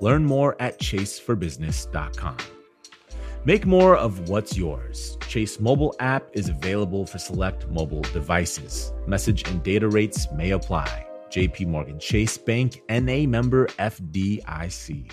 Learn more at chaseforbusiness.com. Make more of what's yours. Chase mobile app is available for select mobile devices. Message and data rates may apply. JP Morgan Chase Bank NA member FDIC.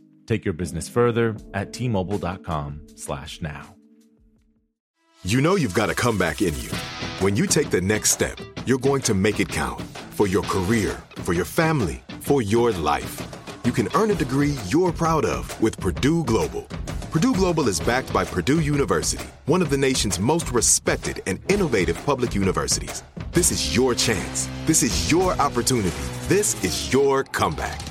Take your business further at t-mobile.com/now. You know you've got a comeback in you. When you take the next step, you're going to make it count for your career, for your family, for your life. You can earn a degree you're proud of with Purdue Global. Purdue Global is backed by Purdue University, one of the nation's most respected and innovative public universities. This is your chance. This is your opportunity. This is your comeback.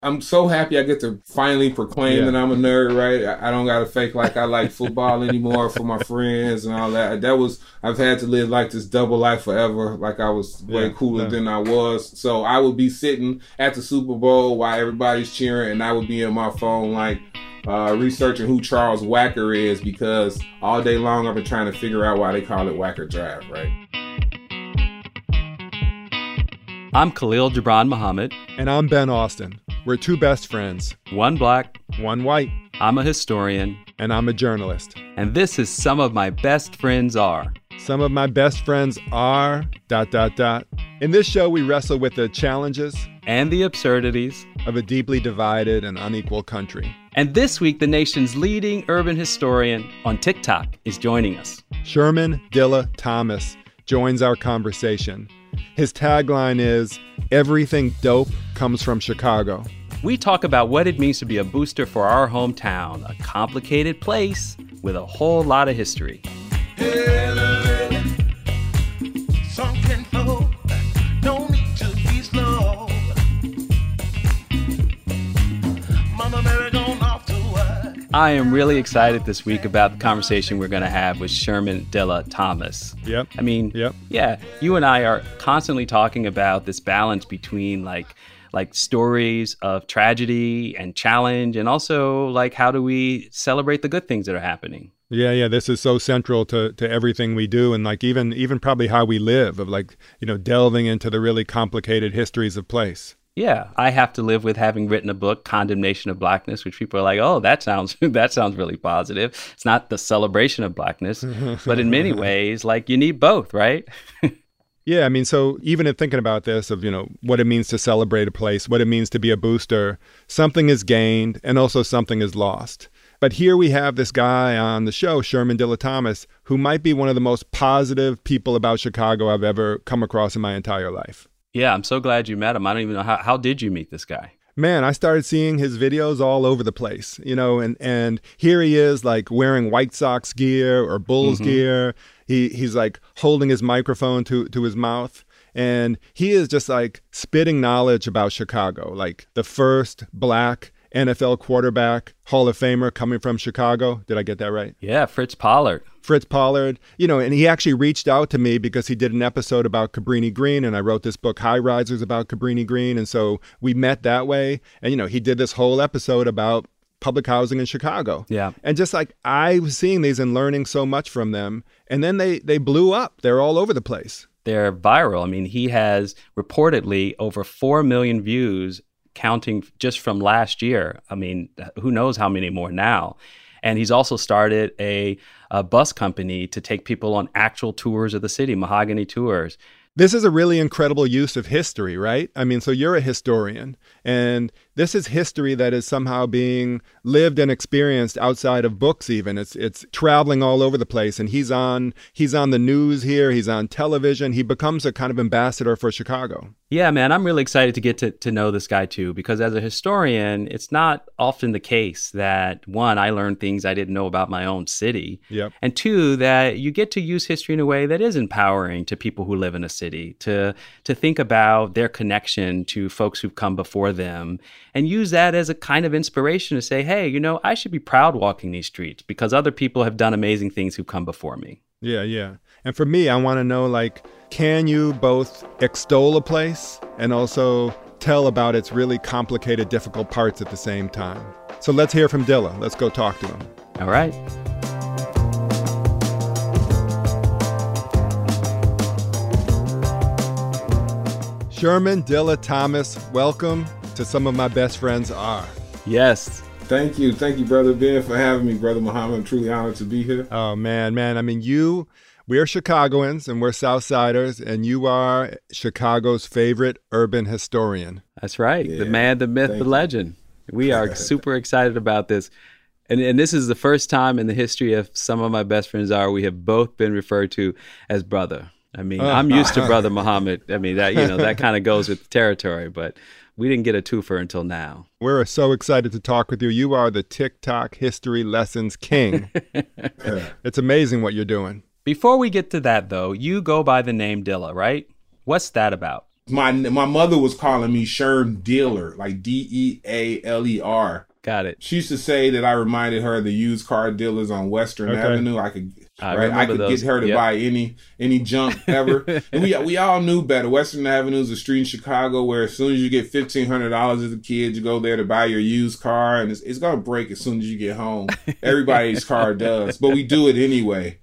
I'm so happy I get to finally proclaim Yeah. that I'm a nerd, right? I don't got to fake like I like football anymore for my friends and all that. That was, I've had to live like this double life forever, like I was way Yeah, cooler yeah. than I was. So I would be sitting at the Super Bowl while everybody's cheering, and I would be in my phone, like, uh, researching who Charles Wacker is because all day long I've been trying to figure out why they call it Wacker Drive, right? I'm Khalil Gibran Muhammad, And I'm Ben Austin. We're two best friends, one black, one white, I'm a historian, and I'm a journalist. and this is Some of My Best Friends Are. Some of my best friends are dot dot dot. In this show, we wrestle with the challenges And the absurdities. of a deeply divided and unequal country. And this week, the nation's leading urban historian on TikTok is joining us. Sherman Dilla Thomas joins our conversation. His tagline is Everything dope comes from Chicago. We talk about what it means to be a booster for our hometown, a complicated place with a whole lot of history. Something I am really excited this week about the conversation we're going to have with Sherman Dilla Thomas. Yep. I mean, Yep. yeah, you and I are constantly talking about this balance between like like stories of tragedy and challenge and also like how do we celebrate the good things that are happening. Yeah, yeah, this is so central to, to everything we do and like even even probably how we live of like, you know, delving into the really complicated histories of place. Yeah, I have to live with having written a book, Condemnation of Blackness, which people are like, "Oh, that sounds that sounds really positive." It's not the celebration of blackness, but in many ways, like you need both, right? Yeah, I mean, so even in thinking about this, of you know what it means to celebrate a place, what it means to be a booster, something is gained and also something is lost. But here we have this guy on the show, Sherman Dilla Thomas, who might be one of the most positive people about Chicago I've ever come across in my entire life. Yeah, I'm so glad you met him. I don't even know how how did you meet this guy? Man, I started seeing his videos all over the place, you know, and and here he is like wearing White Sox gear or Bulls mm-hmm. gear. He he's like holding his microphone to to his mouth and he is just like spitting knowledge about Chicago, like the first black NFL quarterback, Hall of Famer coming from Chicago. Did I get that right? Yeah, Fritz Pollard. Fritz Pollard, you know, and he actually reached out to me because he did an episode about Cabrini Green, and I wrote this book, High Risers, about Cabrini Green. And so we met that way. And, you know, he did this whole episode about public housing in Chicago. Yeah. And just like I was seeing these and learning so much from them, and then they they blew up. They're all over the place. they're viral. I mean, he has reportedly over 4 million views counting just from last year. I mean, who knows how many more now. And he's also started a, a bus company to take people on actual tours of the city, mahogany tours. This is a really incredible use of history, right? I mean, so you're a historian, and this is history that is somehow being lived and experienced outside of books even. It's it's traveling all over the place and he's on he's on the news here he's on television. He becomes a kind of ambassador for chicago. Yeah man i'm really excited to get to, to know this guy too because as a historian it's not often the case that one i learned things i didn't know about my own city. Yep. and two that you get to use history in a way that is empowering to people who live in a city to to think about their connection to folks who've come before them and use that as a kind of inspiration to say, hey, you know, I should be proud walking these streets because other people have done amazing things who come before me. yeah yeah. And for me i want to know like can you both extol a place and also tell about its really complicated difficult parts at the same time? So let's hear from dilla. Let's go talk to him. All right. sherman dilla thomas welcome to some of my best friends are Yes. Thank you, thank you, brother Ben, for having me, brother Muhammad. I'm truly honored to be here. Oh man, man. I mean, you we're Chicagoans and we're Southsiders, and you are Chicago's favorite urban historian. That's right. the man, the myth, thank the you. legend. We are super excited about this. And, and this is the first time in the history of some of my best friends are we have both been referred to as brother. I mean, I'm used to uh-huh. brother Muhammad. I mean, that you know, that kind of goes with the territory, but we didn't get a twofer until now. We're so excited to talk with you. You are the TikTok history lessons king. it's amazing what you're doing. Before we get to that though, you go by the name Dilla, right? What's that about? My my mother was calling me Sherm Dealer, like D E A L E R. Got it. She used to say that I reminded her of the used car dealers on Western Okay. Avenue. I could, I right? I could those. get her to Yep. buy any any junk ever. and we we all knew better. Western Avenue is a street in Chicago where as soon as you get fifteen hundred dollars as a kid, you go there to buy your used car, and it's, it's gonna break as soon as you get home. Everybody's car does, but we do it anyway.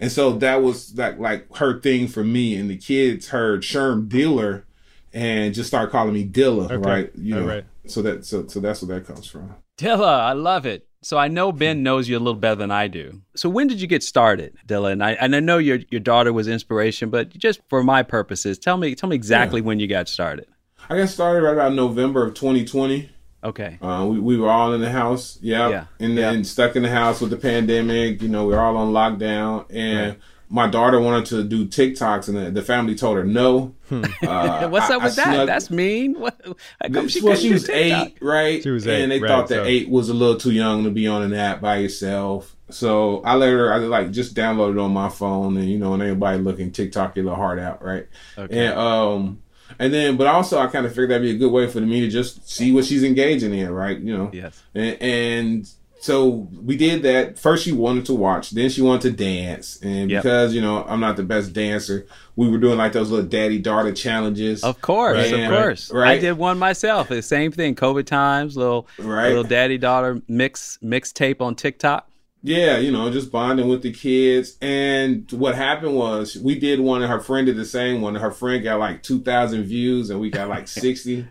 And so that was like like her thing for me. And the kids heard Sherm Dealer and just started calling me Dilla, Okay. right? You know, right. so that so so that's where that comes from. Dilla, I love it. So I know Ben knows you a little better than I do. So when did you get started, Dilla? And I and I know your your daughter was inspiration, but just for my purposes, tell me tell me exactly when you got started. I got started right about November of 2020. Okay. Uh, we, we were all in the house, yeah, Yeah. and then stuck in the house with the pandemic. You know, we are all on lockdown, and my daughter wanted to do TikToks, and the, the family told her no. Uh, What's I- up I with that? snuck- That's mean. What? How come she well, she was TikTok? eight, right? She was eight, and they right, thought that so- eight was a little too young to be on an app by yourself. So I let her, I like just downloaded it on my phone, and you know, and everybody looking TikTok your little heart out, right? Okay. And um, and then, but also I kind of figured that'd be a good way for me to just see what she's engaging in, right? You know, Yes. and, and so we did that. First, she wanted to watch, then she wanted to dance, and Yep. because you know I'm not the best dancer, we were doing like those little daddy daughter challenges. Of course, Right. of Right. course. I did one myself. The same thing. COVID times, little Right. little daddy daughter mix mixtape on TikTok. Yeah, you know, just bonding with the kids. And what happened was we did one and her friend did the same one. And her friend got like 2,000 views and we got like 60.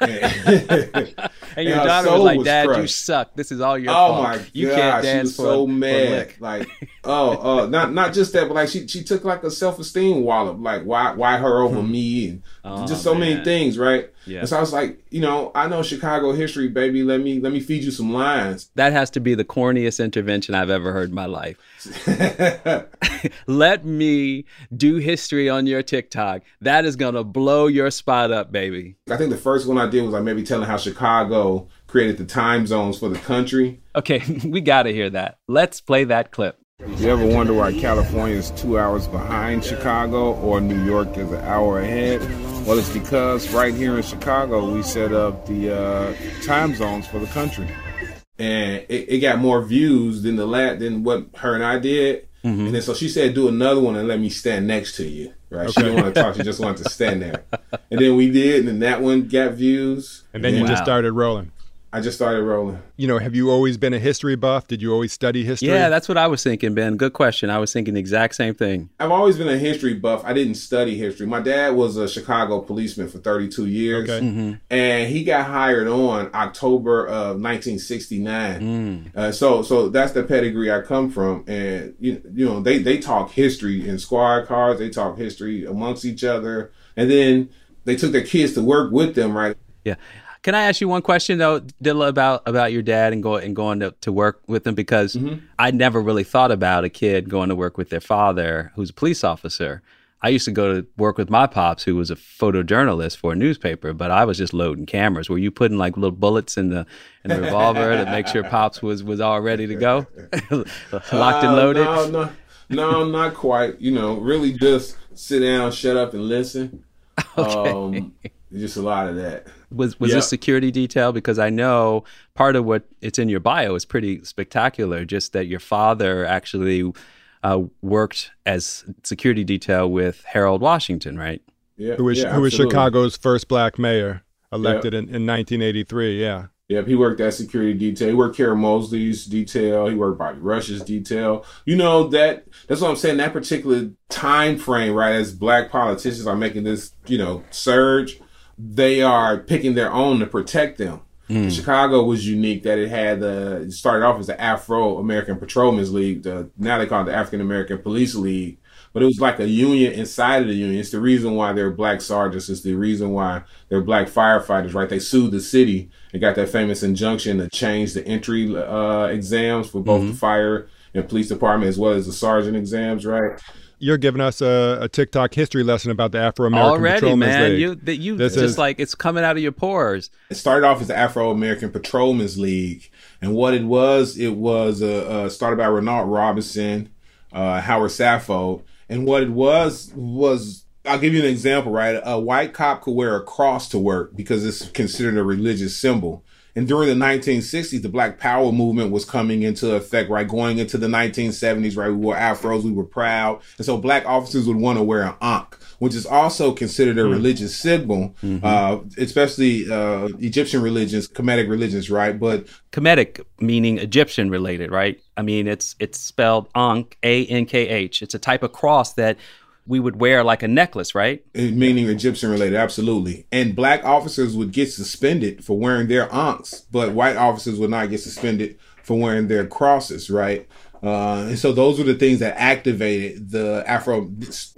And, And your her daughter was like, "Dad, you suck. This is all your Oh fault. my you god, can't she was for so mad. lick." Like, oh, uh, not not just that, but like she she took like a self esteem wallop. Like, why why her over me and Oh, just so many things, right? Yeah. And so I was like, you know, I know Chicago history, baby. Let me let me feed you some lines. That has to be the corniest intervention I've ever heard in my life. Let me do history on your TikTok. That is gonna blow your spot up, baby. I think the first one I did was like maybe telling how Chicago created the time zones for the country. Okay, we gotta hear that. Let's play that clip. You ever wonder why California is two hours behind Chicago or New York is an hour ahead? Well, it's because right here in Chicago, we set up the uh, time zones for the country. And it, it got more views than the lat than what her and I did. Mm-hmm. And then so she said, do another one and let me stand next to you. Right? She didn't want to talk, she just wanted to stand there. And then we did, and then that one got views. And then you just started rolling. I just started rolling. You know, have you always been a history buff? Did you always study history? Yeah, that's what I was thinking, Ben. Good question. I was thinking the exact same thing. I've always been a history buff. I didn't study history. My dad was a Chicago policeman for 32 years, Okay. and he got hired on October of 1969. Uh, so, so that's the pedigree I come from, and you, you know, they they talk history in squad cars. They talk history amongst each other, and then they took their kids to work with them. Right? Yeah. Can I ask you one question though, Dilla, about about your dad and going and going to, to work with him? Because I never really thought about a kid going to work with their father, who's a police officer. I used to go to work with my pops, who was a photojournalist for a newspaper, but I was just loading cameras. Were you putting like little bullets in the in the revolver to make sure pops was was all ready to go, locked and Uh, loaded? No, no, no, not quite. You know, really just sit down, shut up, and listen. Um, just a lot of that. Was was Yeah. this security detail? Because I know part of what it's in your bio is pretty spectacular. Just that your father actually uh, worked as security detail with Harold Washington, right? Yeah, Who was yeah, who was. Chicago's first black mayor, elected in, in 1983? Yeah. Yep, he worked at security detail. He worked Carol Mosley's detail. He worked Bobby Rush's detail. You know that that's what I'm saying. That particular time frame, right? As black politicians are making this, you know, surge, they are picking their own to protect them. Chicago was unique that it had the it started off as the Afro American Patrolmen's League. The, now they call it the African American Police League. But it was like a union inside of the union. It's the reason why they're black sergeants. It's the reason why they're black firefighters, right? They sued the city and got that famous injunction to change the entry uh, exams for both the fire and police department as well as the sergeant exams, right? You're giving us a, a TikTok history lesson about the Afro American Already, Patrolmen's man. League. You that you This just is- like it's coming out of your pores. It started off as the Afro American Patrolmen's League, and what it was, it was uh, uh, started by Renault Robinson, uh, Howard Saffold, and what it was was I'll give you an example, right? A white cop could wear a cross to work because it's considered a religious symbol. And during the 1960s, the Black Power movement was coming into effect, right? Going into the 1970s, right? We wore afros, we were proud. And so black officers would want to wear an ankh, which is also considered a religious symbol, uh, especially uh, Egyptian religions, Kemetic religions, right? But Kemetic meaning Egyptian related, right? I mean, it's it's spelled Ankh, A N K H. It's a type of cross that we would wear like a necklace, right? meaning Egyptian related, absolutely. And black officers would get suspended for wearing their ankhs, but white officers would not get suspended for wearing their crosses, right? Uh, and so those were the things that activated the Afro,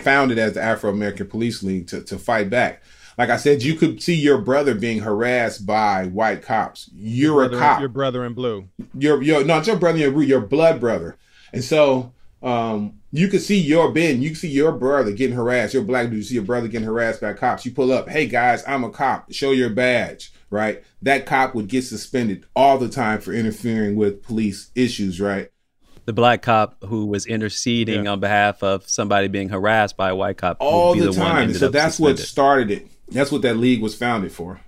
founded as the Afro American Police League to, to fight back. Like I said, you could see your brother being harassed by white cops. You're a Brother- cop Your brother in blue. your your not your brother, your your blood brother. And so um you could see your Ben, you can see your brother getting harassed, your black dude, you see your brother getting harassed by cops. You pull up, hey guys, I'm a cop, show your badge, right? That cop would get suspended all the time for interfering with police issues, right? The black cop who was interceding Yeah. on behalf of somebody being harassed by a white cop All the the, time. So up that's what started it. That's what that league was founded for.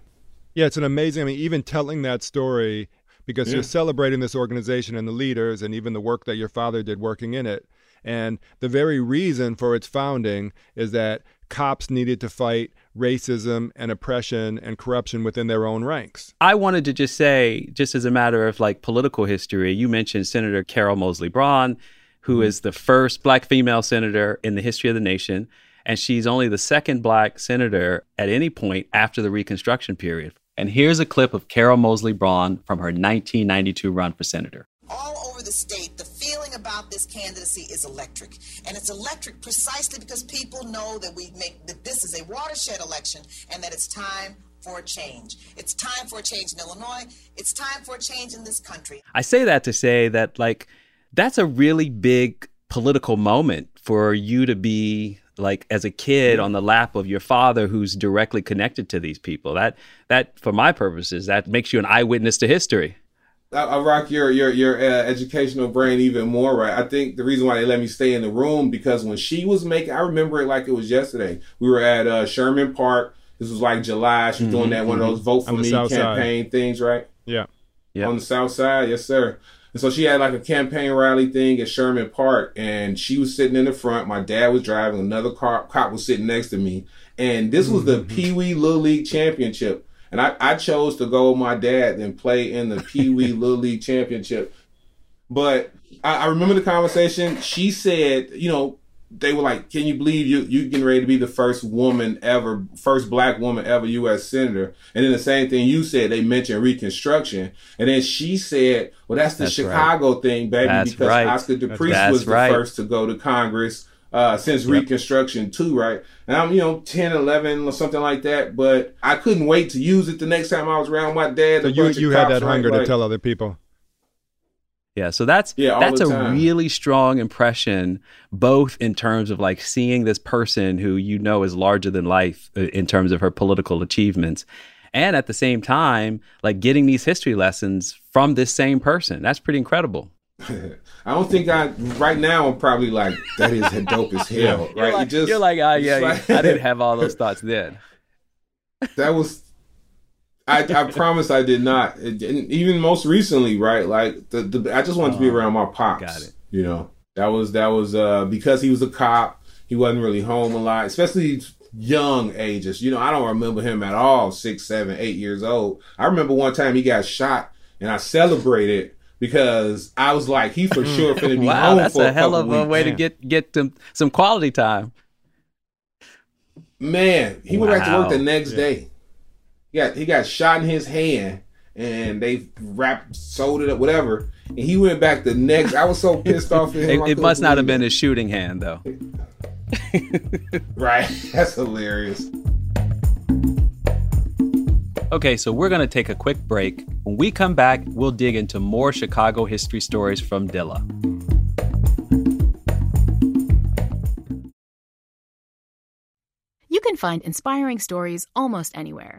Yeah, it's an amazing. I mean, even telling that story because Yeah. you're celebrating this organization and the leaders and even the work that your father did working in it. And the very reason for its founding is that cops needed to fight racism and oppression and corruption within their own ranks. I wanted to just say, just as a matter of like political history, you mentioned Senator Carol Mosley Braun, who mm-hmm. is the first black female senator in the history of the nation. And she's only the second black senator at any point after the Reconstruction period. And here's a clip of Carol Mosley Braun from her 1992 run for senator. all over the state, the feeling about this candidacy is electric. And it's electric precisely because people know that we make that this is a watershed election and that it's time for a change. It's time for a change in Illinois. It's time for a change in this country. I say that to say that like that's a really big political moment for you to be like as a kid on the lap of your father who's directly connected to these people. That that for my purposes that makes you an eyewitness to history. I, I rock your your your uh, educational brain even more, right? I think the reason why they let me stay in the room because when she was making, I remember it like it was yesterday. We were at uh, Sherman Park. This was like July. She was doing that one of those vote for me south side. campaign things, right? Yeah. Yeah. On the south side, yes, sir. And so she had like a campaign rally thing at Sherman Park, and she was sitting in the front. My dad was driving. Another car, cop was sitting next to me, and this was the mm-hmm. Pee Wee Little League Championship. And I, I chose to go with my dad and play in the Pee Wee Little League Championship. But I, I remember the conversation. She said, you know, they were like, "Can you believe you you getting ready to be the first woman ever, first black woman ever U.S. senator?" And then the same thing you said, they mentioned Reconstruction, and then she said, "Well, that's the That's Chicago right. thing, baby, That's because right. Oscar DePriest That's was the right. first to go to Congress uh, since Reconstruction too, right?" And I'm you know 10, 11 or something like that, but I couldn't wait to use it the next time I was around my dad. So you you had that right? hunger to tell other people. Yeah, so that's Yeah, that's a time. really strong impression, both in terms of like seeing this person who you know is larger than life uh, in terms of her political achievements, and at the same time, like getting these history lessons from this same person. That's pretty incredible. I don't think I right now I'm probably like that is dope as hell, right? You're like, just- you're like, ah, it's yeah, like- I didn't have all those thoughts then. that was I, I promise I did not. It, and even most recently, right? Like the, the I just wanted to be around my pops. Oh, got it. You know, that was that was uh because he was a cop. He wasn't really home a lot, especially young ages. You know, I don't remember him at all. Six, seven, eight years old. I remember one time he got shot, and I celebrated because I was like, he for sure finna be Wow, home that's for a hell couple of a weeks. way to get get some some quality time. Man, he went back to work the next day. He got he got shot in his hand, and they wrapped, sold it up, whatever. And he went back the next. I was so pissed off at him. It, it must not have been his shooting hand though. right. That's hilarious. Okay, so we're going to take a quick break. When we come back, we'll dig into more Chicago history stories from Dilla. You can find inspiring stories almost anywhere.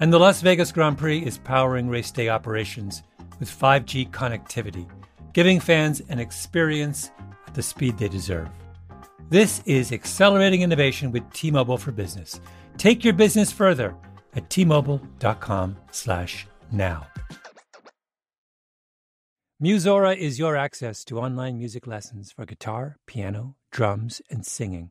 And the Las Vegas Grand Prix is powering race day operations with 5G connectivity, giving fans an experience at the speed they deserve. This is accelerating innovation with T-Mobile for Business. Take your business further at t-mobile.com/now. Musora is your access to online music lessons for guitar, piano, drums, and singing.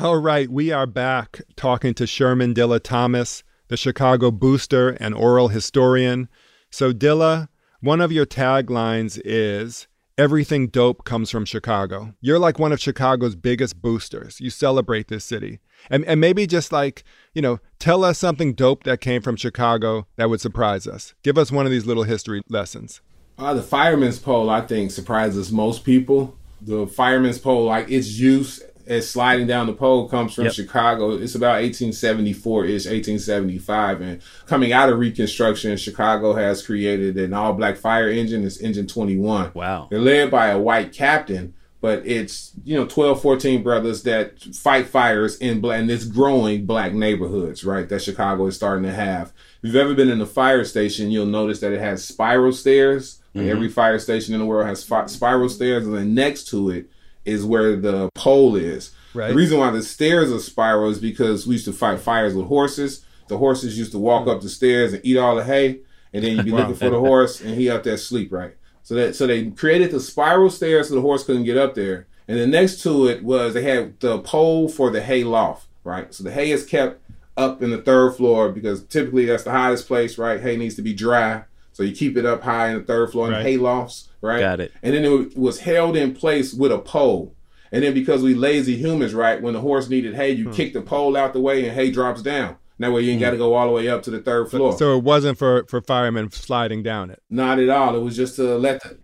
All right, we are back talking to Sherman Dilla Thomas, the Chicago booster and oral historian. So, Dilla, one of your taglines is Everything dope comes from Chicago. You're like one of Chicago's biggest boosters. You celebrate this city. And, and maybe just like, you know, tell us something dope that came from Chicago that would surprise us. Give us one of these little history lessons. Uh, the fireman's pole, I think, surprises most people. The fireman's pole, like its use as sliding down the pole comes from Yep. Chicago. It's about 1874 ish, 1875. And coming out of Reconstruction, Chicago has created an all black fire engine. It's Engine 21. Wow. They're led by a white captain, but it's, you know, 12, 14 brothers that fight fires in black, and this growing black neighborhoods, right? That Chicago is starting to have. If you've ever been in a fire station, you'll notice that it has spiral stairs. Like every fire station in the world has fi- spiral stairs, and then next to it is where the pole is. Right. The reason why the stairs are spiral is because we used to fight fires with horses. The horses used to walk up the stairs and eat all the hay, and then you'd be looking for the horse, and he up there asleep, right? So that so they created the spiral stairs so the horse couldn't get up there, and then next to it was they had the pole for the hay loft, right? So the hay is kept up in the third floor because typically that's the highest place, right? Hay needs to be dry, so you keep it up high in the third floor in Right. hay lofts, right? Got it. And then it was held in place with a pole. And then because we lazy humans, right, when the horse needed hay, Hmm. you kick the pole out the way and hay drops down. That way you ain't got to go all the way up to the third floor. So it wasn't for for firemen sliding down it. Not at all. It was just to let the.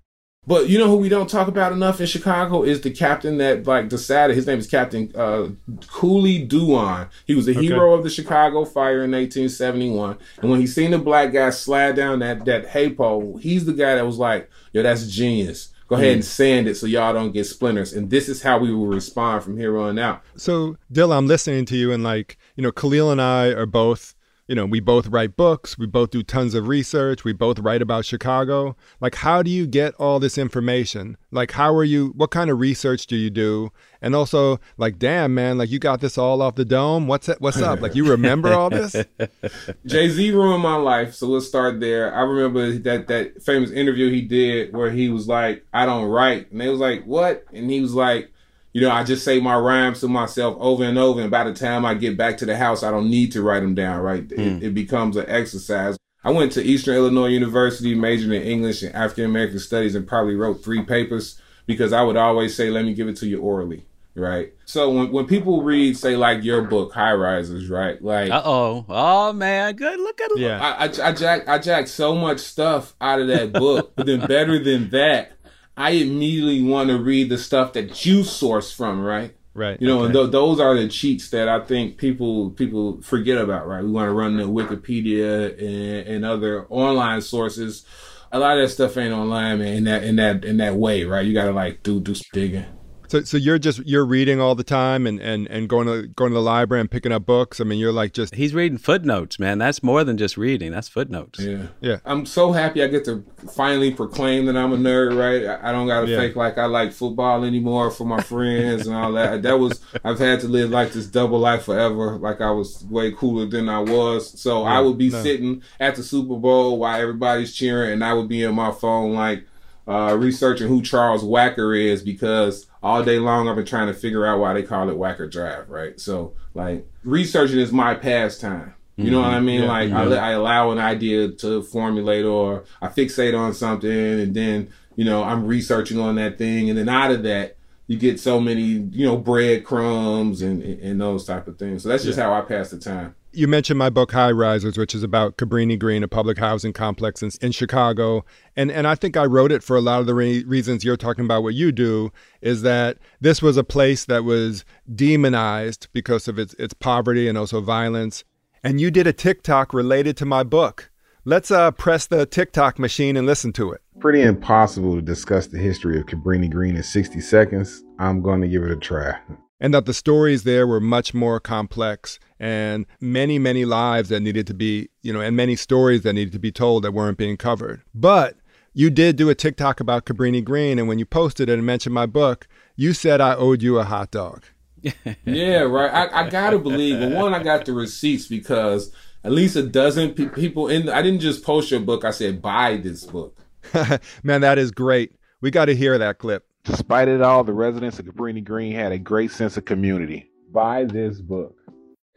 But you know who we don't talk about enough in Chicago is the captain that like decided. His name is Captain uh, Cooley Duan. He was the hero of the Chicago fire in 1871. And when he seen the black guy slide down that that hay pole, he's the guy that was like, "Yo, that's genius. Go ahead and sand it so y'all don't get splinters." And this is how we will respond from here on out. So, Dill, I'm listening to you, and like, you know, Khalil and I are both, you know, we both write books, we both do tons of research, we both write about Chicago. Like, how do you get all this information? Like, how are you, what kind of research do you do? And also, like, damn, man, like, you got this all off the dome. What's it, what's up? Like, you remember all this? Jay Z ruined my life, so let's start there. I remember that that famous interview he did where he was like, "I don't write," and they was like, "What?" And he was like, "You know, I just say my rhymes to myself over and over, and by the time I get back to the house, I don't need to write them down. Right? It, it becomes an exercise." I went to Eastern Illinois University, majored in English and African American Studies, and probably wrote three papers because I would always say, "Let me give it to you orally." Right. So when when people read, say like your book, High Risers, right? Like Uh oh. Oh man. Good. Look at Yeah. I, I, I jacked I jacked so much stuff out of that book, but then better than that, I immediately want to read the stuff that you source from, right? Right. You know, and th- those are the cheats that I think people people forget about, right? We want to run the Wikipedia and, and other online sources. A lot of that stuff ain't online, man. In that in that in that way, right? You got to like do do some digging. So, so you're just you're reading all the time and, and, and going to going to the library and picking up books. I mean, you're like just He's reading footnotes, man. That's more than just reading. That's footnotes. Yeah. Yeah. I'm so happy I get to finally proclaim that I'm a nerd, right? I I don't got to Yeah. fake like I like football anymore for my friends and all that. That was, I've had to live like this double life forever. Like I was way cooler than I was. So I would be no. sitting at the Super Bowl while everybody's cheering and I would be on my phone like, uh, researching who Charles Wacker is because all day long I've been trying to figure out why they call it Wacker Drive, right? So like researching is my pastime. You know what I mm-hmm. mean? like I, I allow an idea to formulate or I fixate on something and then, you know, I'm researching on that thing and then out of that you get so many, you know, breadcrumbs and, and those type of things. So that's just how I pass the time. You mentioned my book High Risers, which is about Cabrini Green, a public housing complex in, in Chicago, and and I think I wrote it for a lot of the re- reasons you're talking about. What you do is that this was a place that was demonized because of its its poverty and also violence, and you did a TikTok related to my book. Let's uh, press the TikTok machine and listen to it. Pretty impossible to discuss the history of Cabrini Green in 60 seconds. I'm going to give it a try. and that the stories there were much more complex and many many lives that needed to be you know and many stories that needed to be told that weren't being covered but you did do a tiktok about cabrini green and when you posted it and mentioned my book you said i owed you a hot dog yeah, right. I, I gotta believe. But one, I got the receipts because at least a dozen pe- people in. I didn't just post your book. I said buy this book. man that is great we got to hear that clip Despite it all, the residents of Cabrini Green had a great sense of community. Buy this book.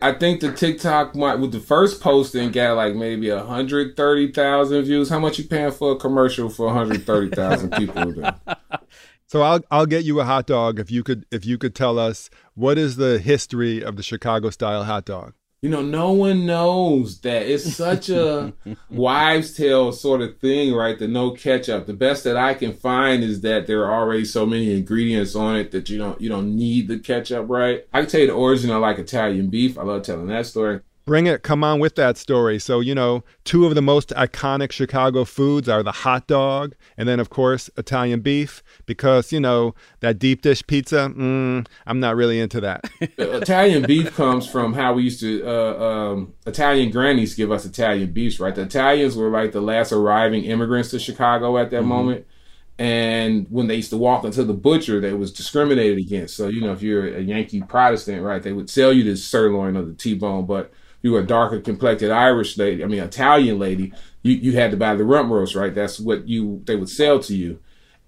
I think the TikTok might with the first posting got like maybe hundred thirty thousand views. How much you paying for a commercial for hundred thirty thousand people? So i'll i'll get you a hot dog if you could if you could tell us what is the history of the chicago style hot dog You know, no one knows that. It's such a wives' tale sort of thing, right? The no ketchup. The best that I can find is that there are already so many ingredients on it that you don't you don't need the ketchup, right? I can tell you the origin of like Italian beef. I love telling that story. Bring it. Come on with that story. So, you know, two of the most iconic Chicago foods are the hot dog and then, of course, Italian beef because, you know, that deep dish pizza, mm, I'm not really into that. Italian beef comes from how we used to, uh, um, Italian grannies give us Italian beefs, right? The Italians were like the last arriving immigrants to Chicago at that mm-hmm. moment. And when they used to walk into the butcher, they was discriminated against. So, you know, if you're a Yankee Protestant, right, they would sell you the sirloin or the T-bone, but you were a darker complected Irish lady, I mean Italian lady, you, you had to buy the rump roast, right? That's what you they would sell to you.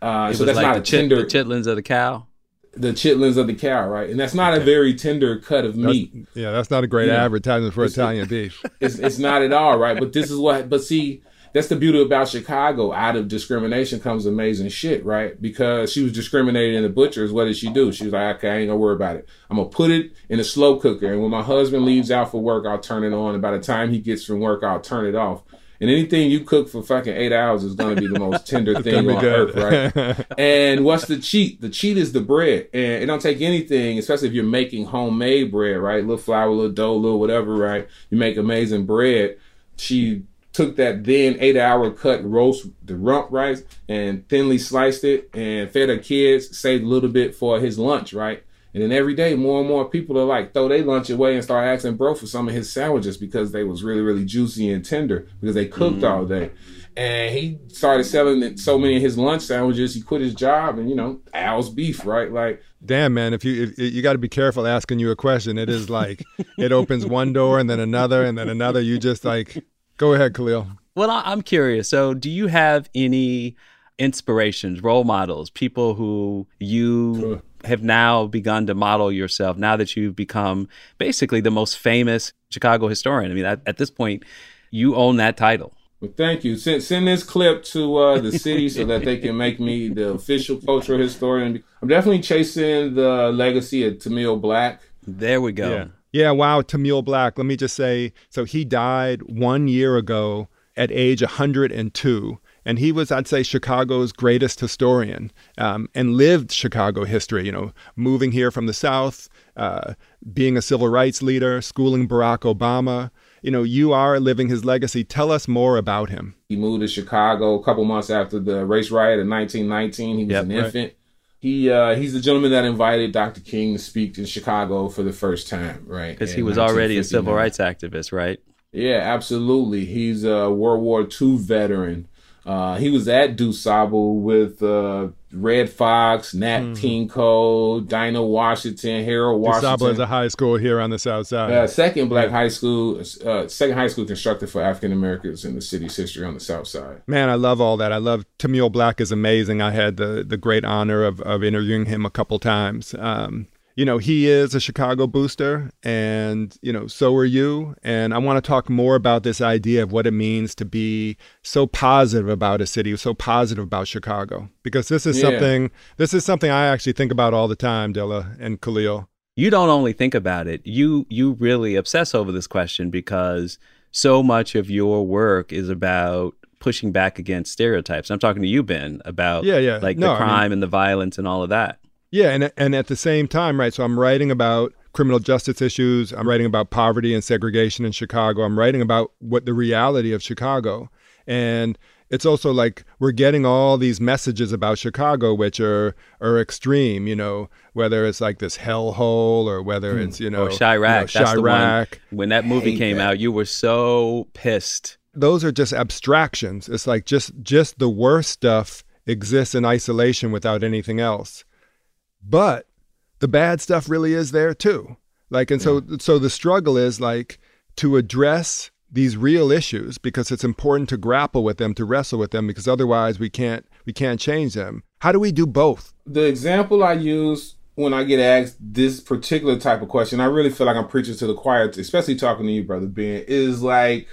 Uh, so that's like not the a tender. the chitlins of the cow. The chitlins of the cow, right? And that's not okay. a very tender cut of meat. Yeah, that's not a great yeah. advertisement for it's, Italian beef. It's, it's not at all, right? But this is what. But see, that's the beauty about Chicago. Out of discrimination comes amazing shit, right? Because she was discriminated in the butchers. What did she do? She was like, okay, I ain't gonna worry about it. I'm gonna put it in a slow cooker. And when my husband leaves out for work, I'll turn it on. And by the time he gets from work, I'll turn it off. And anything you cook for fucking eight hours is to be the most tender thing on good. earth, right? and what's the cheat? The cheat is the bread, and it don't take anything, especially if you're making homemade bread, right? Little flour, little dough, little whatever, right? You make amazing bread. She took that then eight hour cut roast, the rump rice, and thinly sliced it and fed her kids, saved a little bit for his lunch, right? And then every day, more and more people are like throw their lunch away and start asking bro for some of his sandwiches because they was really, really juicy and tender because they cooked mm-hmm. all day. And he started selling so many of his lunch sandwiches. He quit his job, and you know, Al's beef, right? Like, damn, man, if you if, you got to be careful asking you a question. It is like it opens one door and then another and then another. You just like Go ahead, Khalil. Well, I'm curious. So, do you have any inspirations, role models, people who you sure. have now begun to model yourself now that you've become basically the most famous Chicago historian? I mean, at, at this point, you own that title. Well, thank you. Send, send this clip to uh, the city so that they can make me the official cultural historian. I'm definitely chasing the legacy of Timuel Black. There we go. Yeah. Yeah, wow, Timuel Black. Let me just say so he died one year ago at age 102. And he was, I'd say, Chicago's greatest historian um, and lived Chicago history, you know, moving here from the South, uh, being a civil rights leader, schooling Barack Obama. You know, you are living his legacy. Tell us more about him. He moved to Chicago a couple months after the race riot in 1919. He was yep, an infant. Right. He uh, he's the gentleman that invited Dr. King to speak in Chicago for the first time, right? Because he was already a civil rights activist, right? Yeah, absolutely. He's a World War II veteran. Uh, he was at DuSable with uh, Redd Foxx, Nat mm. King Cole, Dinah Washington, Harold Washington. DuSable is a high school here on the South Side. Uh, second black high school, uh, second high school constructed for African Americans in the city's history on the South Side. Man, I love all that. I love Timuel Black is amazing. I had the the great honor of of interviewing him a couple times. Um, you know, he is a Chicago booster, and, you know, so are you. And I want to talk more about this idea of what it means to be so positive about a city, so positive about Chicago, because this is yeah. something, this is something I actually think about all the time, Dilla and Khalil. You don't only think about it, you, you really obsess over this question because so much of your work is about pushing back against stereotypes. I'm talking to you, Ben, about yeah, yeah. like no, the crime I mean, and the violence and all of that. Yeah, and and at the same time, right? So I'm writing about criminal justice issues. I'm writing about poverty and segregation in Chicago. I'm writing about what the reality of Chicago. And it's also like we're getting all these messages about Chicago which are are extreme, you know, whether it's like this hellhole or whether hmm. it's, you know, or Chi-Raq. You know, Chi-Raq. When that movie came that. out, you were so pissed. Those are just abstractions. It's like just just the worst stuff exists in isolation without anything else. But the bad stuff really is there too. Like, and so, so the struggle is like to address these real issues because it's important to grapple with them, to wrestle with them, because otherwise we can't, we can't change them. How do we do both? The example I use when I get asked this particular type of question, I really feel like I'm preaching to the choir, especially talking to you, brother Ben, is like,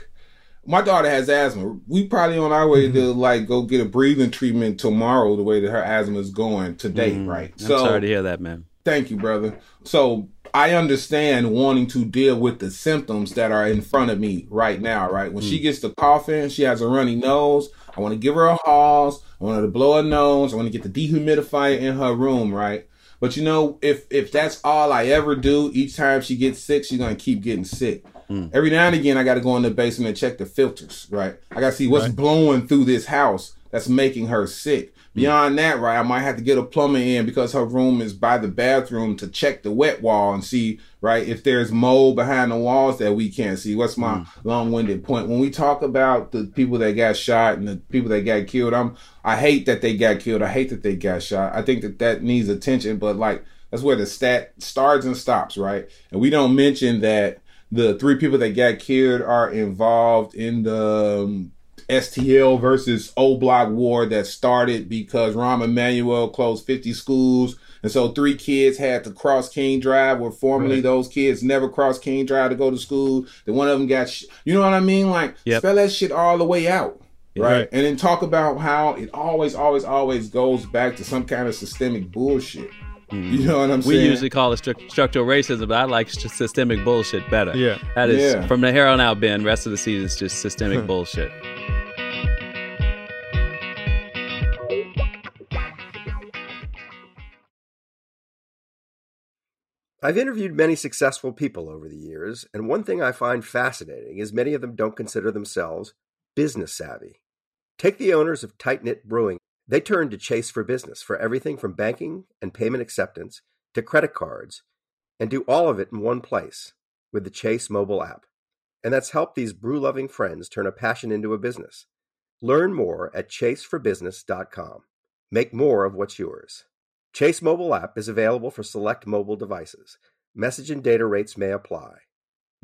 my daughter has asthma. We probably on our way mm-hmm. to like go get a breathing treatment tomorrow. The way that her asthma is going today, mm-hmm. right? I'm so, sorry to hear that, man. Thank you, brother. So I understand wanting to deal with the symptoms that are in front of me right now, right? When she gets the coughing, she has a runny nose. I want to give her a halls. I want her to blow her nose. I want to get the dehumidifier in her room, right? But you know, if if that's all I ever do, each time she gets sick, she's gonna keep getting sick. Mm. Every now and again, I got to go in the basement and check the filters, right? I got to see what's Right. blowing through this house that's making her sick. Mm. Beyond that, right, I might have to get a plumber in because her room is by the bathroom to check the wet wall and see, right, if there's mold behind the walls that we can't see. What's my mm. long-winded point? When we talk about the people that got shot and the people that got killed, I'm I hate that they got killed. I hate that they got shot. I think that that needs attention, but like that's where the stat starts and stops, right? And we don't mention that the three people that got killed are involved in the um, STL versus O Block war that started because Rahm Emanuel closed 50 schools. And so three kids had to cross King Drive where formerly Right. those kids never crossed King Drive to go to school. Then one of them got, sh- you know what I mean? Like, Yep. spell that shit all the way out. Right? Right. And then talk about how it always, always, always goes back to some kind of systemic bullshit. Mm. You know what I'm We saying? usually call it stru- structural racism, but I like s- systemic bullshit better. Yeah. That is Yeah. from the here on out, Ben. Rest of the season is just systemic bullshit. I've interviewed many successful people over the years, and one thing I find fascinating is many of them don't consider themselves business savvy. Take the owners of Tight Knit Brewing. They turned to Chase for business for everything from banking and payment acceptance to credit cards, and do all of it in one place with the Chase mobile app. And that's helped these brew loving friends turn a passion into a business. Learn more at chaseforbusiness.com. Make more of what's yours. Chase mobile app is available for select mobile devices. Message and data rates may apply.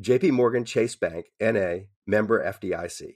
JP Morgan Chase Bank NA member FDIC.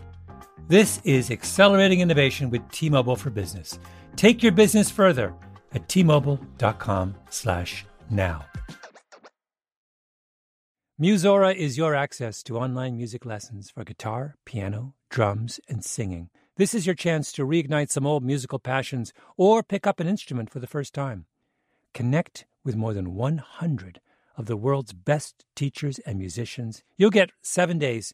This is accelerating innovation with T-Mobile for Business. Take your business further at t-mobile.com/now. Musora is your access to online music lessons for guitar, piano, drums, and singing. This is your chance to reignite some old musical passions or pick up an instrument for the first time. Connect with more than 100 of the world's best teachers and musicians. You'll get 7 days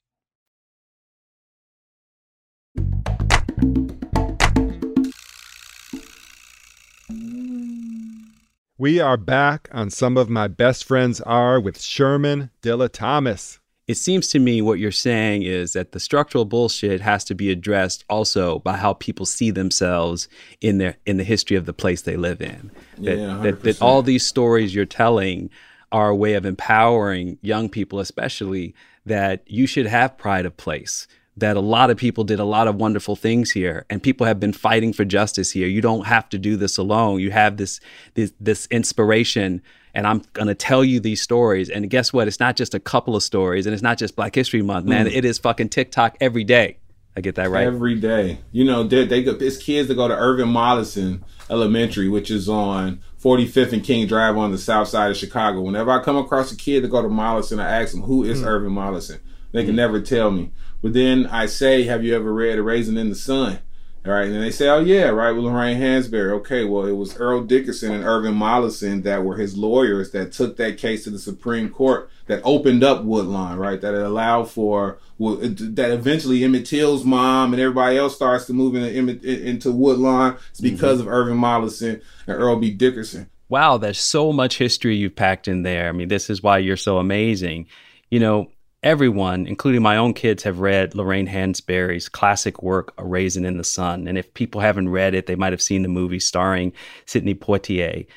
We are back on Some of My Best Friends Are with Sherman Dilla Thomas. It seems to me what you're saying is that the structural bullshit has to be addressed also by how people see themselves in their in the history of the place they live in. That, Yeah, that, that all these stories you're telling are a way of empowering young people, especially that you should have pride of place. That a lot of people did a lot of wonderful things here, and people have been fighting for justice here. You don't have to do this alone. You have this this, this inspiration and I'm going to tell you these stories. And guess what? It's not just a couple of stories, and it's not just Black History Month, man. Mm. It is fucking TikTok every day. I get that right. Every day. You know, they, they go, it's kids that go to Irvin Mollison Elementary, which is on 45th and King Drive on the south side of Chicago. Whenever I come across a kid that go to Mollison, I ask them, who is Irvin Mollison? They can never tell me. But then I say, have you ever read A Raisin in the Sun? All right, and they say, "Oh yeah, right, with Lorraine Hansberry." Okay, well, it was Earl Dickerson and Irvin Mollison that were his lawyers that took that case to the Supreme Court that opened up Woodlawn, right? That it allowed for well, that eventually Emmett Till's mom and everybody else starts to move into into Woodlawn. It's because of Irvin Mollison and Earl B. Dickerson. Wow, there's so much history you've packed in there. I mean, this is why you're so amazing. You know, everyone, including my own kids, have read Lorraine Hansberry's classic work, A Raisin in the Sun. And if people haven't read it, they might have seen the movie starring Sidney Poitier.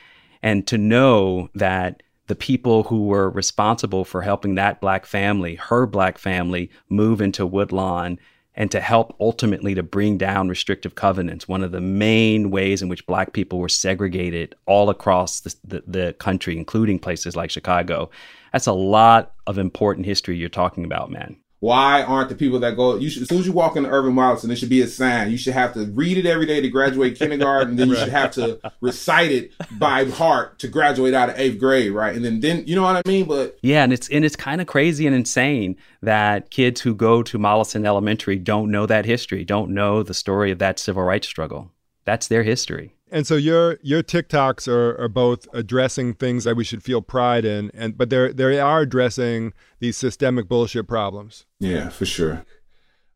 And to know that the people who were responsible for helping that black family, her black family, move into Woodlawn and to help ultimately to bring down restrictive covenants, one of the main ways in which black people were segregated all across the, the, the country, including places like Chicago. That's a lot of important history you're talking about, man. Why aren't the people that go? You should, as soon as you walk into Irvin Mollison, it should be a sign. You should have to read it every day to graduate kindergarten, and then you should have to recite it by heart to graduate out of eighth grade, right? And then, then you know what I mean. But Yeah, and it's and it's kind of crazy and insane that kids who go to Mollison Elementary don't know that history, don't know the story of that civil rights struggle. That's their history. And so your your TikToks are, are both addressing things that we should feel pride in, and but they're they are addressing these systemic bullshit problems. yeah, for sure.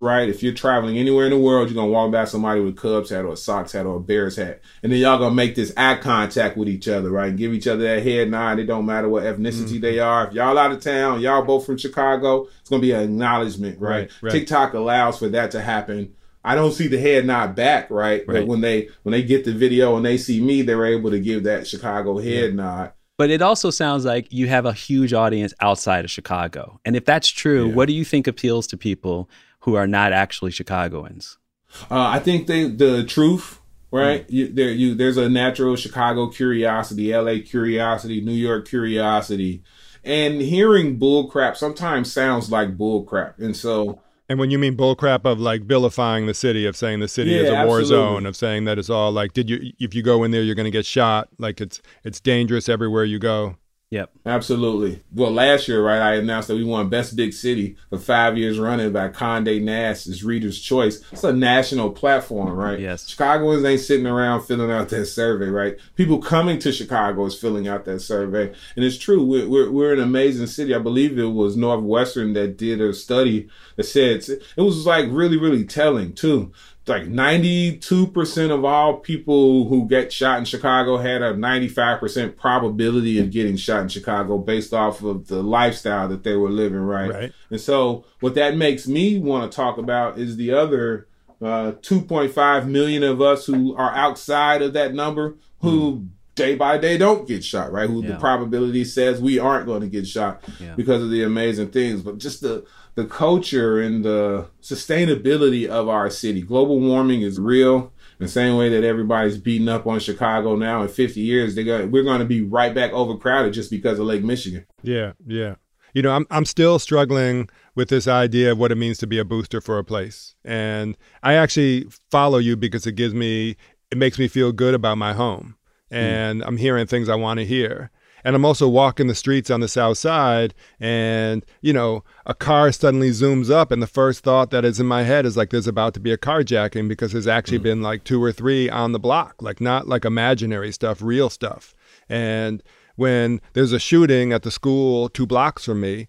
Right, if you're traveling anywhere in the world, you're gonna walk by somebody with a Cubs hat or a Sox hat or a Bears hat, and then y'all gonna make this eye contact with each other, right? And give each other that head nod. It don't matter what ethnicity mm-hmm. they are. If y'all out of town, y'all both from Chicago, it's gonna be an acknowledgement, right? Right, right. TikTok allows for that to happen. I don't see the head nod back, right? But when they when they get the video and they see me, they're able to give that Chicago head nod. But it also sounds like you have a huge audience outside of Chicago. And if that's true, Yeah. what do you think appeals to people who are not actually Chicagoans? Uh, I think they the truth, right? You, there, you there's a natural Chicago curiosity, L.A. curiosity, New York curiosity, and hearing bullcrap sometimes sounds like bullcrap, and so And when you mean bullcrap of like vilifying the city, of saying the city is Yeah, a war absolutely. zone, of saying that it's all like, did you if you go in there, you're going to get shot, like it's it's dangerous everywhere you go. Yep. absolutely. Well, last year, right, I announced that we won Best Big City for five years running by Condé Nast as Reader's Choice. It's a national platform, right? Yes. Chicagoans ain't sitting around filling out that survey, right? People coming to Chicago is filling out that survey. And it's true. We're, we're, we're an amazing city. I believe it was Northwestern that did a study that said it was like really, really telling too. Like 92% of all people who get shot in Chicago had a 95% probability of getting shot in Chicago based off of the lifestyle that they were living, right? Right. And so what that makes me want to talk about is the other uh, 2.5 million of us who are outside of that number who day by day don't get shot, right? Who the probability says we aren't going to get shot Yeah. because of the amazing things, but just the the culture and the sustainability of our city. Global warming is real. The same way that everybody's beating up on Chicago now in 50 years, they got we're going to be right back overcrowded just because of Lake Michigan. Yeah, yeah. You know, I'm I'm still struggling with this idea of what it means to be a booster for a place. And I actually follow you because it gives me it makes me feel good about my home. Hmm. And I'm hearing things I want to hear. And I'm also walking the streets on the south side and, you know, a car suddenly zooms up and the first thought that is in my head is like there's about to be a carjacking because there's actually hmm. been like two or three on the block, like not like imaginary stuff, real stuff. And when there's a shooting at the school two blocks from me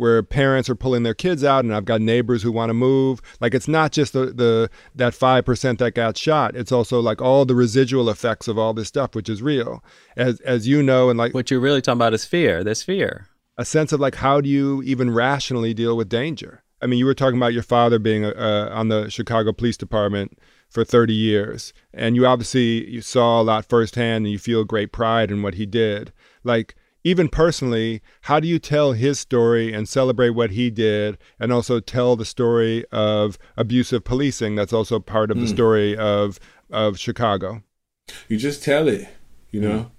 where parents are pulling their kids out and I've got neighbors who want to move. Like it's not just the, the that 5% that got shot. It's also like all the residual effects of all this stuff which is real. As as you know and like What you're really talking about is fear. There's fear. a sense of like how do you even rationally deal with danger? I mean you were talking about your father being uh, on the chicago police department for 30 years and you obviously you saw a lot firsthand and you feel great pride in what he did. Like even personally how do you tell his story and celebrate what he did and also tell the story of abusive policing that's also part of the hmm. story of of chicago You just tell it, you hmm. know.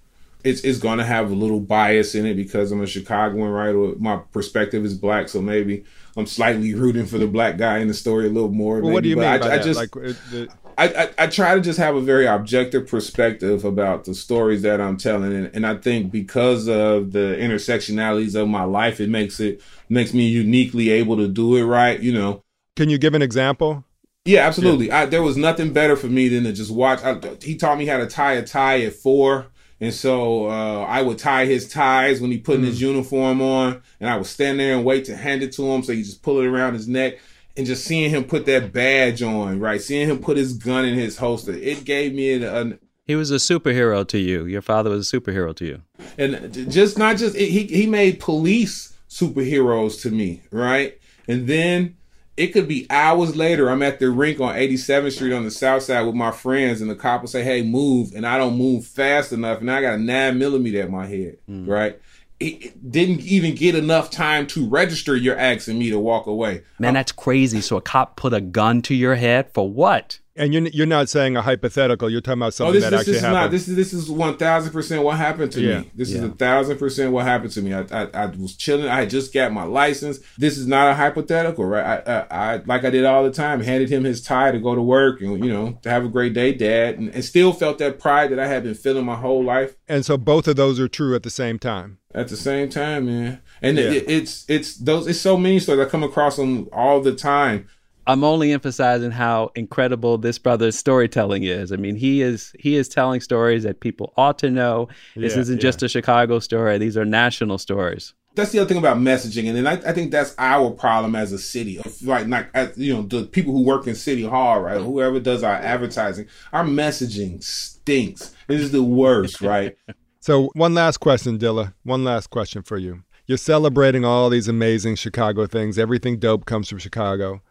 It's it's gonna have a little bias in it because I'm a Chicagoan, right? Or my perspective is black, so maybe I'm slightly rooting for the black guy in the story a little more. well, what do you but mean I, by I that just like uh, the, I, I, I try to just have a very objective perspective about the stories that I'm telling, and, and I think because of the intersectionalities of my life, it makes it makes me uniquely able to do it right. You know, can you give an example Yeah, absolutely. I, there was nothing better for me than to just watch. I, he taught me how to tie a tie at four. And so uh, I would tie his ties when he put mm. his uniform on, and I would stand there and wait to hand it to him. So he just pull it around his neck, and just seeing him put that badge on, right? Seeing him put his gun in his holster, it gave me an. an he was a superhero to you. Your father was a superhero to you, and just not just he he made police superheroes to me, right? And then it could be hours later. I'm at the rink on 87th Street on the South Side with my friends, and the cop will say, "Hey, move," and I don't move fast enough, and I got a nine millimeter at my head, mm. right? It didn't even get enough time to register. You're asking me to walk away. Man, uh, that's crazy. So a cop put a gun to your head for what? And you're you're not saying a hypothetical. You're talking about oh, something oh, this, that this, actually this happened. Not, this is this is one thousand percent what happened to yeah. me. This yeah. is a thousand percent what happened to me. I, I, I was chilling. I just got my license. This is not a hypothetical, right? I, I, I like I did all the time. Handed him his tie to go to work and you know to have a great day, Dad, and, and still felt that pride that I had been feeling my whole life. And so both of those are true at the same time. At the same time, man. And yeah. it, it's it's those it's so many stories I come across them all the time I'm only emphasizing how incredible this brother's storytelling is. I mean, he is he is telling stories that people ought to know. This yeah, isn't yeah. just a Chicago story; these are national stories. That's the other thing about messaging, and then I, I think that's our problem as a city, right? Like, as, you know, the people who work in City Hall, right? Whoever does our advertising, our messaging stinks. It is the worst, right? so, one last question, Dilla. One last question for you. You're celebrating all these amazing Chicago things. Everything dope comes from Chicago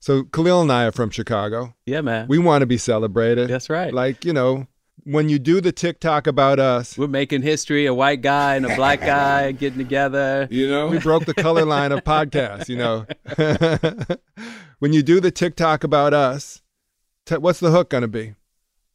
so Khalil and I are from Chicago. Yeah, man. We want to be celebrated. That's right. Like, you know, when you do the TikTok about us, we're making history. A white guy and a black guy getting together. You know, we broke the color line of podcasts. You know, when you do the TikTok about us, t- what's the hook gonna be?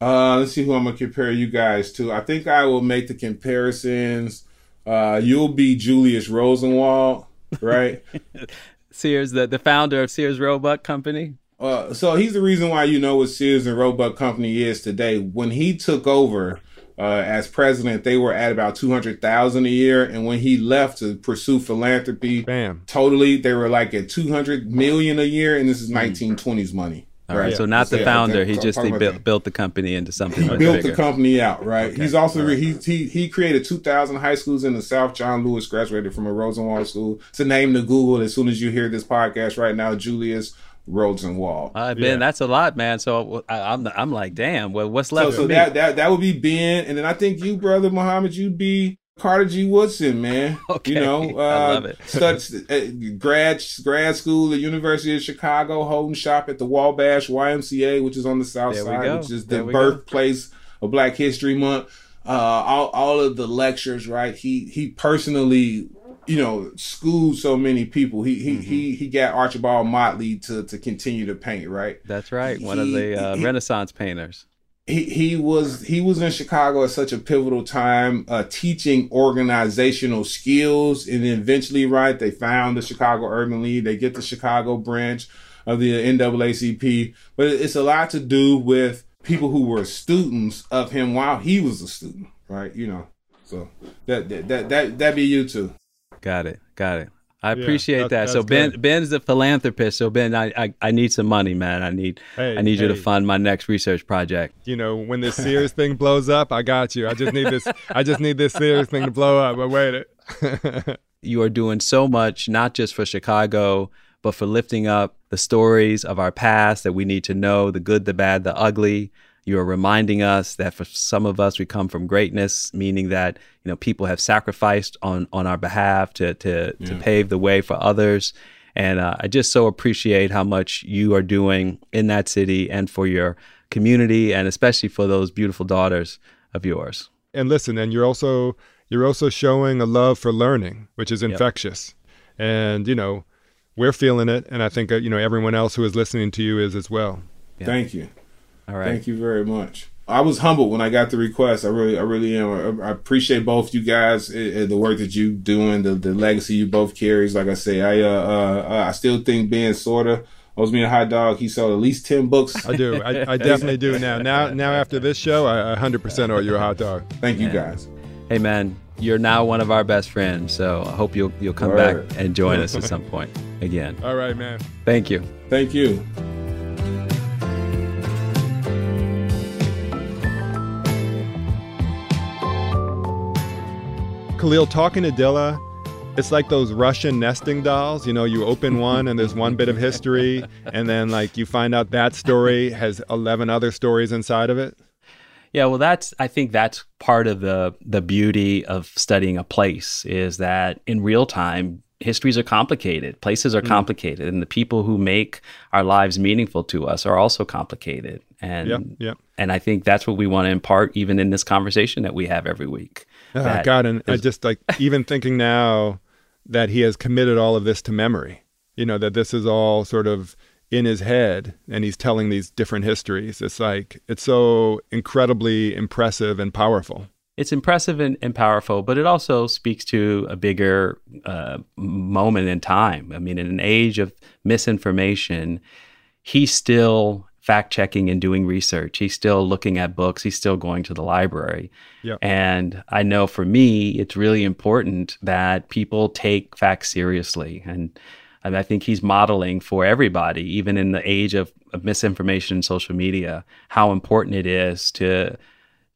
Uh, let's see who I'm gonna compare you guys to. I think I will make the comparisons. Uh, you'll be Julius Rosenwald, right? Sears, the, the founder of Sears Roebuck Company? Uh, so he's the reason why you know what Sears and Roebuck Company is today. When he took over uh, as president, they were at about two hundred thousand a year, and when he left to pursue philanthropy, bam, totally, they were like at two hundred million a year, and this is nineteen twenties money. All right. So not the founder. He just he built, built the company into something. He built bigger. the company out. Right. Okay. He's also right. he he he created two thousand high schools in the South. John Lewis graduated from a Rosenwald school. It's a name to Google as soon as you hear this podcast right now. Julius Rosenwald. Uh, ben, yeah. that's a lot, man. So I, am I'm, I'm like, damn. Well, what's left? So, so that that that would be Ben, and then I think you, brother Muhammad, you'd be Carter G. Woodson, man. Okay. You know, uh, I love it. uh, grad grad school at University of Chicago, holding shop at the Wabash YMCA, which is on the South there Side, which is the birthplace of Black History Month. Uh, all all of the lectures, right? He he personally, you know, schooled so many people. He he mm-hmm. he he got Archibald Motley to to continue to paint, right? That's right. One he, of the uh, he, Renaissance painters he, he was he was in Chicago at such a pivotal time, uh, teaching organizational skills, and eventually, right, they found the Chicago Urban League. They get the Chicago branch of the NAACP, but it's a lot to do with people who were students of him while he was a student, right? You know, so that that that that that be you too. Got it. Got it. I appreciate yeah, that. So Ben good. Ben's a philanthropist. So Ben, I, I, I need some money, man. I need hey, I need hey. you to fund my next research project. You know, when this Sears thing blows up, I got you. I just need this. I just need this Sears thing to blow up. But wait it. you are doing so much, not just for Chicago, but for lifting up the stories of our past that we need to know, the good, the bad, the ugly. You are reminding us that for some of us, we come from greatness, meaning that you know people have sacrificed on on our behalf to to yeah. to pave the way for others. And uh, I just so appreciate how much you are doing in that city and for your community, and especially for those beautiful daughters of yours. And listen, and you're also you're also showing a love for learning, which is infectious. Yep. And you know, we're feeling it, and I think uh, you know everyone else who is listening to you is as well. Yeah. Thank you. All right. Thank you very much. I was humbled when I got the request. I really, I really am. I appreciate both you guys and the work that you doing, the the legacy you both carries. Like I say, I uh, uh I still think Ben sorta owes me a hot dog. He sold at least ten books. I do. I, I definitely do now. Now, now after this show, I 100% owe you a hot dog. Thank you guys. Hey man, you're now one of our best friends. So I hope you'll you'll come Word. back and join us at some point again. All right, man. Thank you. Thank you. Khalil, talking to Dilla, it's like those Russian nesting dolls. You know, you open one and there's one bit of history, and then like you find out that story has 11 other stories inside of it. Yeah, well, that's I think that's part of the the beauty of studying a place is that in real time histories are complicated, places are mm. complicated, and the people who make our lives meaningful to us are also complicated. And Yep, yep. and I think that's what we want to impart even in this conversation that we have every week. Oh, God, and I just like even thinking now that he has committed all of this to memory. You know that this is all sort of in his head, and he's telling these different histories. It's like it's so incredibly impressive and powerful. It's impressive and, and powerful, but it also speaks to a bigger uh, moment in time. I mean, in an age of misinformation, he's still fact checking and doing research. He's still looking at books. He's still going to the library. Yep. And I know for me, it's really important that people take facts seriously. And I think he's modeling for everybody, even in the age of, of misinformation and social media, how important it is to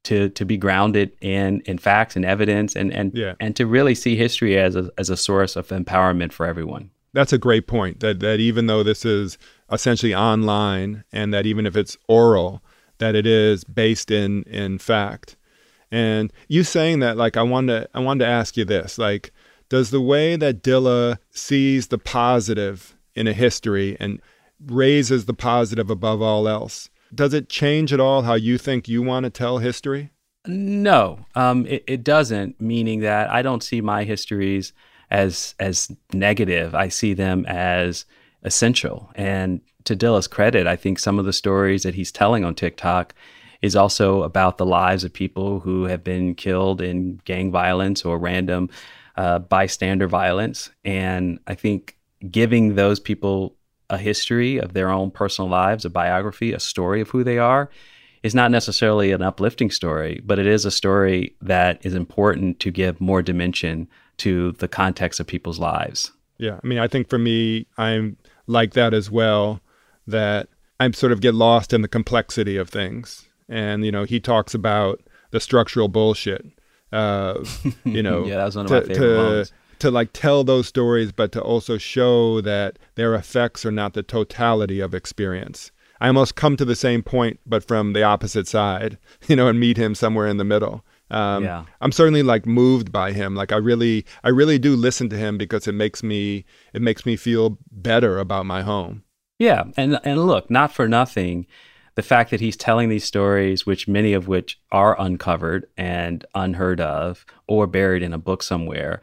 to to be grounded in in facts and evidence and and Yeah. and to really see history as a as a source of empowerment for everyone. That's a great point. That that even though this is essentially online, and that even if it's oral, that it is based in in fact. And you saying that, like, I wanted to, I wanted to ask you this, like, does the way that Dilla sees the positive in a history and raises the positive above all else, does it change at all how you think you want to tell history? No, um, it, it doesn't. Meaning that I don't see my histories as as negative. I see them as essential. And to Dilla's credit, I think some of the stories that he's telling on TikTok is also about the lives of people who have been killed in gang violence or random uh, bystander violence. And I think giving those people a history of their own personal lives, a biography, a story of who they are, is not necessarily an uplifting story, but it is a story that is important to give more dimension to the context of people's lives. Yeah, I mean, I think for me, I'm like that as well. That I sort of get lost in the complexity of things, and you know, he talks about the structural bullshit. Uh, you know, Yeah, that was one of to, my favorite to, moments. To like tell those stories, but to also show that their effects are not the totality of experience. I almost come to the same point, but from the opposite side, you know, and meet him somewhere in the middle. Um, Yeah. I'm certainly like moved by him. Like I really, I really do listen to him because it makes me, it makes me feel better about my home. Yeah, and and look, not for nothing, the fact that he's telling these stories, which many of which are uncovered and unheard of or buried in a book somewhere.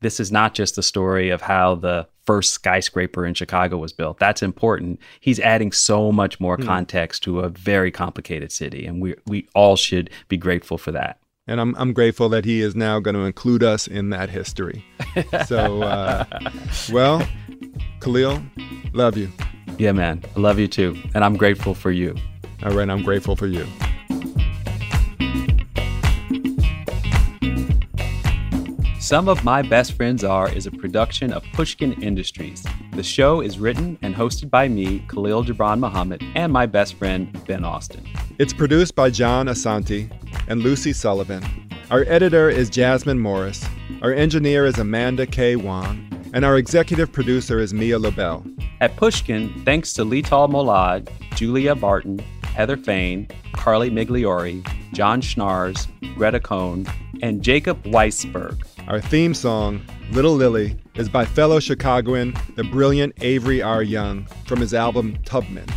This is not just the story of how the first skyscraper in Chicago was built. That's important. He's adding so much more Hmm. context to a very complicated city, and we we all should be grateful for that. And I'm, I'm grateful that he is now going to include us in that history. So, uh, well, Khalil, love you. Yeah, man. I love you too, and I'm grateful for you. All right, I'm grateful for you. Some of My Best Friends Are is a production of Pushkin Industries. The show is written and hosted by me, Khalil Gibran Muhammad, and my best friend, Ben Austin. It's produced by John Asante and Lucy Sullivan. Our editor is Jasmine Morris. Our engineer is Amanda K. Wong. And our executive producer is Mia LaBelle. At Pushkin, thanks to Lital Molad, Julia Barton, Heather Fain, Carly Migliori, John Schnaars, Greta Cohn, and Jacob Weisberg. Our theme song, Little Lily, is by fellow Chicagoan, the brilliant Avery R. Young, from his album Tubman.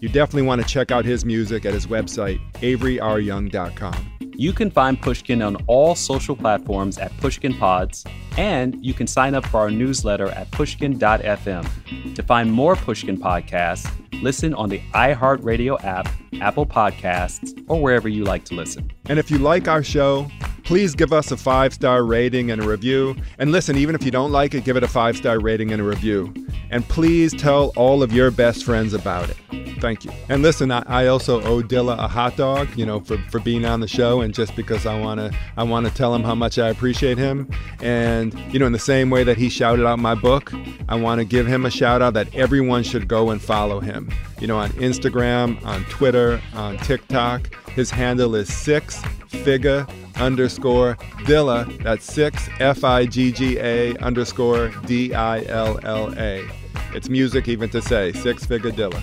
You definitely want to check out his music at his website, averyRyoung.com. You can find Pushkin on all social platforms at Pushkin Pods, and you can sign up for our newsletter at pushkin.fm. To find more Pushkin podcasts, listen on the iHeartRadio app, Apple Podcasts, or wherever you like to listen. And if you like our show, please give us a five star rating and a review. And listen, even if you don't like it, give it a five star rating and a review. And please tell all of your best friends about it. Thank you. And listen, I, I also owe Dilla a hot dog, you know, for, for being on the show and just because I wanna I wanna tell him how much I appreciate him. And you know, in the same way that he shouted out my book, I wanna give him a shout out that everyone should go and follow him. You know, on Instagram, on Twitter, on TikTok. His handle is six figure underscore Dilla. That's six F I G G A underscore D I L L A. It's music even to say six figure Dilla.